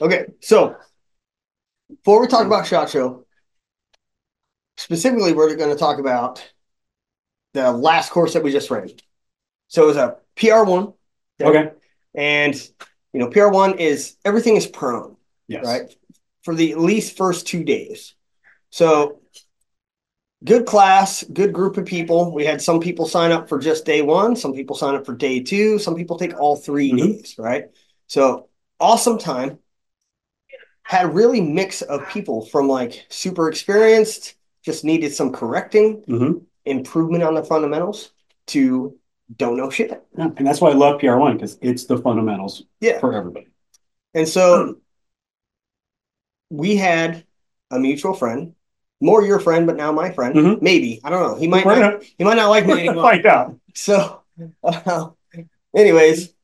Okay, so before we talk about Shot Show, specifically, we're going to talk about the last course that we just ran. So it was a PR1. Okay. And, you know, PR1 is everything is prone, Yes. right? For the at least first two days. So good class, good group of people. We had some people sign up for just day one, some people sign up for day two, some people take all 3 Mhm. days, right? So awesome time. Had a really mix of people from like super experienced, just needed some correcting, hmm improvement on the fundamentals to don't know shit. Yeah. And that's why I love PR1 because it's the fundamentals Yeah. for everybody. And so we had a mutual friend, more your friend, but now my friend. Mhm. Maybe I don't know. He might We're not, gonna, he might not like me anymore. find out. So, uh, anyways,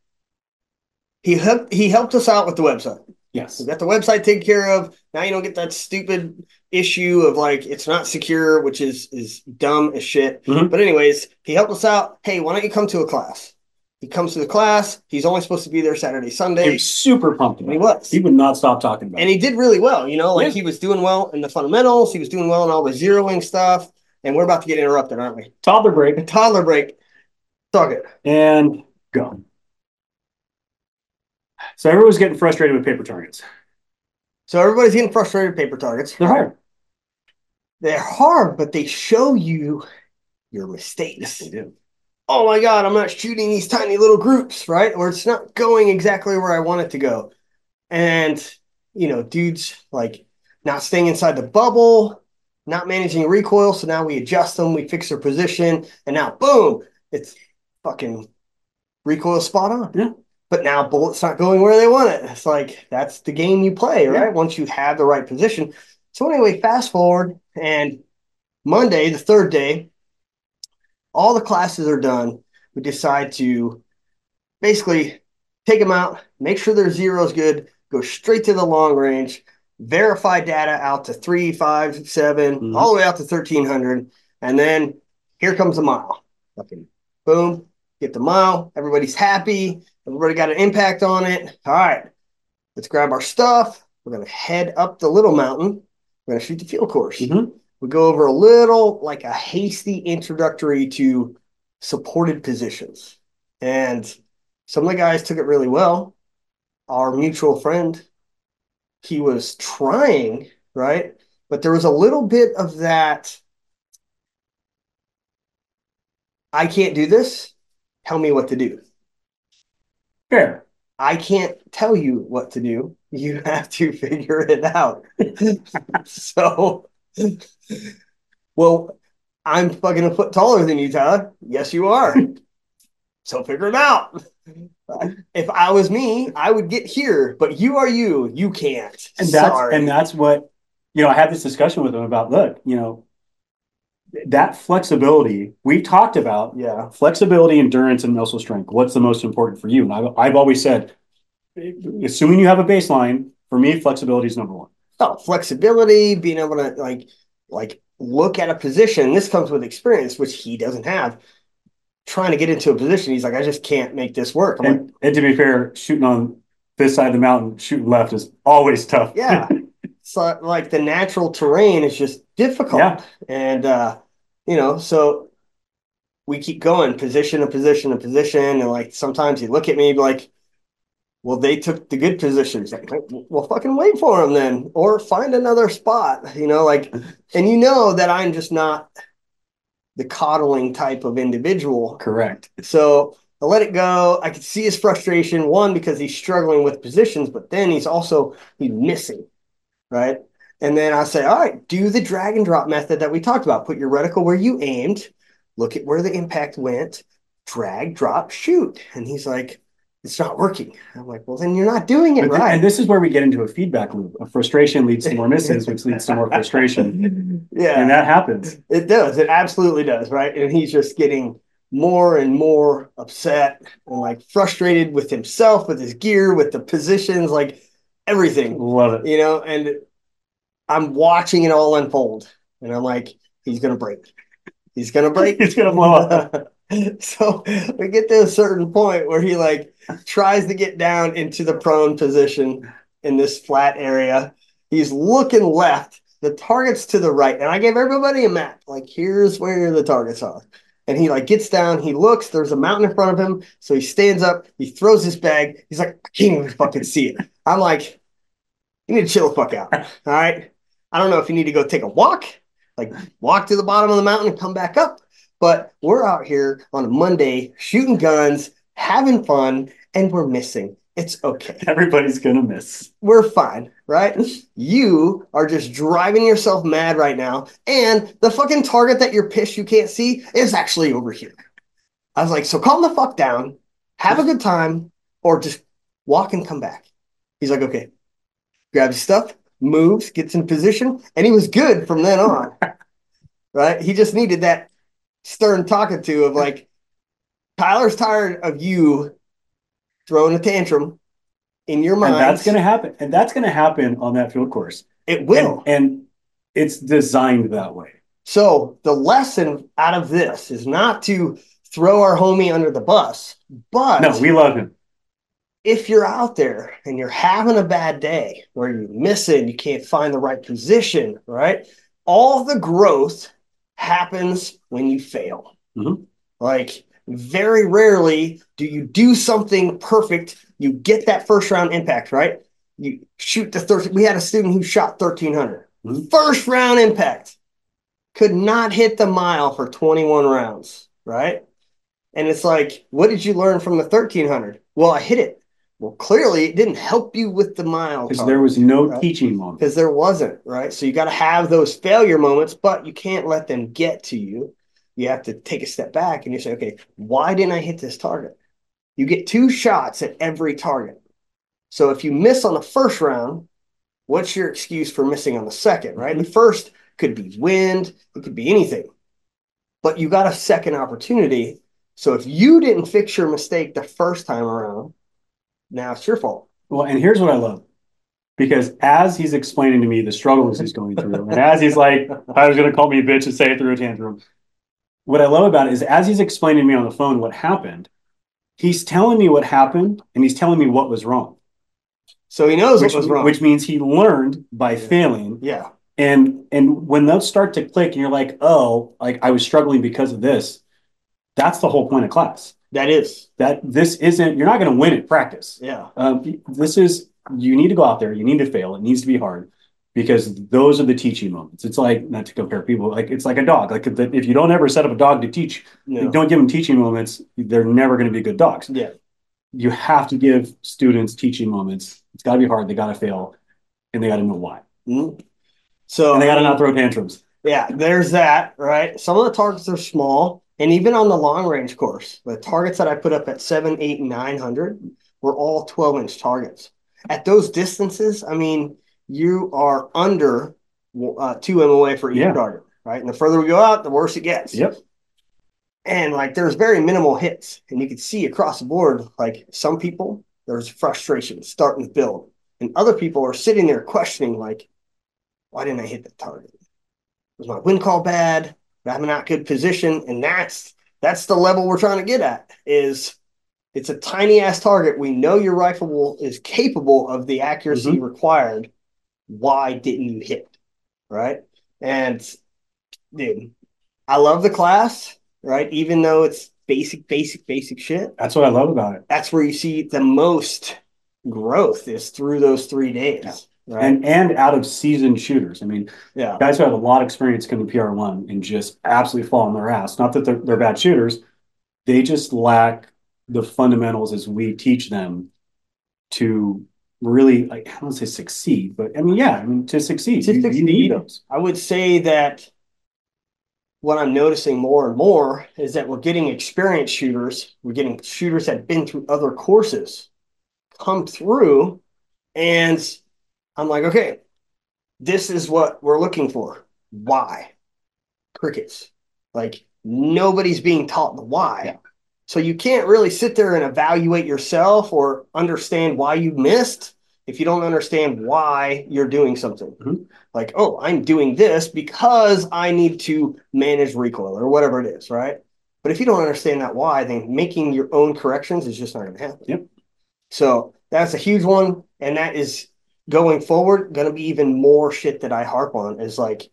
he helped he helped us out with the website. Yes. We got the website taken care of. Now you don't get that stupid issue of like it's not secure, which is is dumb as shit. Mhm. But anyways, he helped us out. Hey, why don't you come to a class? He comes to the class. He's only supposed to be there Saturday, He Sunday. was super pumped And he was. He would not stop talking about and it. he did really well. You know, like Yeah. he was doing well in the fundamentals. He was doing well in all the zeroing stuff. And we're about to get interrupted, aren't we? Toddler break Toddler break. Talk it. and go. So everyone's getting frustrated with paper targets. So everybody's getting frustrated with paper targets. They're hard. They're hard, but they show you your mistakes. They do. Oh my God, I'm not shooting these tiny little groups, right? Or it's not going exactly where I want it to go. And, you know, dudes like not staying inside the bubble, not managing recoil. So now we adjust them, we fix their position, and now boom, it's fucking recoil spot on. Yeah. But now bullets not going where they want it. It's like that's the game you play, right? Yeah. Once you have the right position. So anyway, fast forward and Monday, the third day, all the classes are done. We decide to basically take them out, make sure their zero is good, go straight to the long range, verify data out to three, five, seven, Mhm. all the way out to 1300. And then here comes the mile. Boom, get the mile. Everybody's happy. Everybody got an impact on it. All right, let's grab our stuff. We're going to head up the little mountain. We're going to shoot the field course Mhm. we go over a little like a hasty introductory to supported positions and some of the guys took it really well our mutual friend he was trying right but there was a little bit of that i can't do this tell me what to do Fair. i can't tell you what to do you have to figure it out so well i'm fucking a foot taller than you tyler yes you are so figure it out if i was me i would get here but you are you you can't And that's Sorry. and that's what you know. I had this discussion with him about. Look, you know, that flexibility we talked about yeah flexibility, endurance, and muscle strength. What's the most important for you? And I've, I've always said, assuming you have a baseline, for me, flexibility is number one. oh, flexibility being able to like like look at a position this comes with experience which he doesn't have trying to get into a position he's like i just can't make this work I'm like, And, and to be fair, shooting on this side of the mountain, shooting left is always tough. yeah so like the natural terrain is just difficult Yeah. and uh you know so we keep going position to position to position and like sometimes you look at me like well they took the good positions like, well fucking wait for them then or find another spot you know like and you know that i'm just not the coddling type of individual Correct. so I let it go. I could see his frustration, one, because he's struggling with positions, but then he's also he's missing. Right. And then I say, all right, do the drag and drop method that we talked about. Put your reticle where you aimed, look at where the impact went, drag, drop, shoot. And he's like, it's not working. I'm like, well, then you're not doing it th- right. and this is where we get into a feedback loop. A frustration leads to more misses, which leads to more frustration. yeah. And that happens. It does. It absolutely does. Right. And he's just getting more and more upset and like frustrated with himself, with his gear, with the positions, like everything, Love it. you know. And I'm watching it all unfold. And I'm like, he's going to break. He's going to break. he's gonna blow up. so we get to a certain point where he like tries to get down into the prone position in this flat area. He's looking left. The target's to the right. And I gave everybody a map. Like, here's where the targets are. And he like gets down, he looks, there's a mountain in front of him. So he stands up, he throws his bag. He's like, I can't even fucking see it. I'm like, you need to chill the fuck out. All right. I don't know if you need to go take a walk, like walk to the bottom of the mountain and come back up. But we're out here on a Monday shooting guns, having fun, and we're missing. It's okay. Everybody's gonna miss. We're fine, right? You are just driving yourself mad right now. And the fucking target that you're pissed you can't see is actually over here. I was like, so calm the fuck down, have a good time, or just walk and come back. He's like, okay. grab his stuff, moves, gets in position, and he was good from then on. right? He just needed that stern talking to of like, Tyler's tired of you throwing a tantrum in your mind. And that's gonna happen. And that's gonna happen on that field course. It will. And, and it's designed that way. So the lesson out of this is not to throw our homie under the bus, but No, we love him. If you're out there and you're having a bad day where you're missing, you can't find the right position, right? All the growth happens when you fail. Mhm. Like, very rarely do you do something perfect. You get that first round impact, right? You shoot the 13. We had a student who shot 1300. Mhm. First round impact. Could not hit the mile for 21 rounds, right? And it's like, what did you learn from the 1300? Well, I hit it. Well, clearly it didn't help you with the mile Because there was no Right. teaching moment. because there wasn't, right? So you got to have those failure moments, but you can't let them get to you. You have to take a step back and you say, okay, why didn't I hit this target? You get two shots at every target. So if you miss on the first round, what's your excuse for missing on the second, right? The mm-hmm. first could be wind, it could be anything, but you got a second opportunity. So if you didn't fix your mistake the first time around, now it's your fault. Well, and here's what I love. Because as he's explaining to me the struggles he's going through, and as he's like, I was gonna call me a bitch and say it through a tantrum. What I love about it is as he's explaining to me on the phone what happened, he's telling me what happened and he's telling me what was wrong. So he knows Which, what was wrong. which means he learned by Yeah. failing. yeah. And and when those start to click and you're like, oh, like I was struggling because of this, that's the whole point of class. That is. That this isn't, you're not gonna win at practice. Yeah. Um, this is you need to go out there. You need to fail. It needs to be hard because those are the teaching moments. It's like not to compare people. Like it's like a dog. Like if, if you don't ever set up a dog to teach, No. don't give them teaching moments. They're never going to be good dogs. Yeah. You have to give students teaching moments. It's got to be hard. They got to fail, and they got to know why. Mhm. So And they got to not throw tantrums. yeah, there's that, right? Some of the targets are small, and even on the long range course, the targets that I put up at seven, eight, nine hundred were all 12 inch targets. At those distances, I mean, you are under uh, two MOA for each Yeah. target, right? And the further we go out, the worse it gets. Yep. And like there's very minimal hits, and you can see across the board, like some people, there's frustration starting to build, and other people are sitting there questioning, like, why didn't I hit the target? Was my wind call bad? Did I have a not good position? And that's that's the level we're trying to get at. Is it's a tiny ass target. We know your rifle will, is capable of the accuracy mm-hmm. required. Why didn't you hit? Right? And dude, I love the class, right? Even though it's basic, basic, basic shit. That's what I love about it. That's where you see the most growth is through those three days. Right. And and out of seasoned shooters. I mean, yeah. guys who have a lot of experience come to PR1 and just absolutely fall on their ass. Not that they're, they're bad shooters, they just lack the fundamentals as we teach them to really, like, I don't say succeed, but I mean, yeah, I mean, to succeed, To you, you succeed. need those. I would say that what I'm noticing more and more is that we're getting experienced shooters. We're getting shooters that have been through other courses come through, and I'm like, okay, this is what we're looking for. Why? Crickets. Like nobody's being taught the why. Yeah. So you can't really sit there and evaluate yourself or understand why you missed if you don't understand why you're doing something. Mhm. Like, oh, I'm doing this because I need to manage recoil or whatever it is, right? But if you don't understand that why, then making your own corrections is just not going to happen. Yep. So that's a huge one, and that is going forward, going to be even more shit that I harp on is like,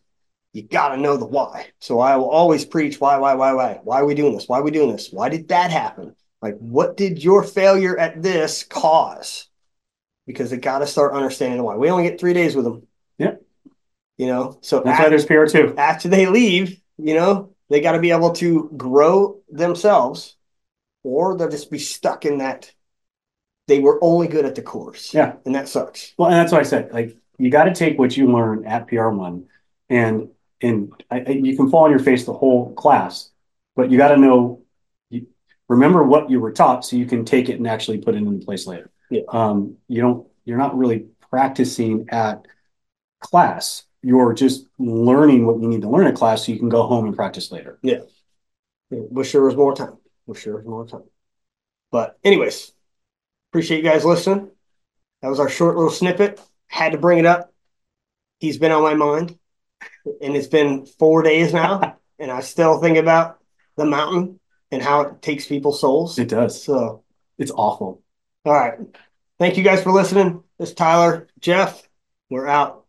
you got to know the why. So I will always preach why, why, why, why. Why are we doing this? Why are we doing this? Why did that happen? Like, what did your failure at this cause? Because they got to start understanding why. We only get three days with them. Yeah. You know, so That's why there's PR two. after they leave, you know, they got to be able to grow themselves or they'll just be stuck in that they were only good at the course. Yeah. And that sucks. Well, and that's what I said. Like, you got to take what you learn at PR one, and and I, I, you can fall on your face the whole class, but you got to know, you, remember what you were taught, so you can take it and actually put it into place later. Yeah. Um, you don't. You're not really practicing at class. You're just learning what you need to learn at class, so you can go home and practice later. Yeah. Wish there was more time. Wish there was more time. But anyways, appreciate you guys listening. That was our short little snippet. Had to bring it up. He's been on my mind, and it's been four days now, and I still think about the mountain and how it takes people's souls. It does. So, It's awful. all right. Thank you guys for listening. This is Tyler, Jeph. We're out.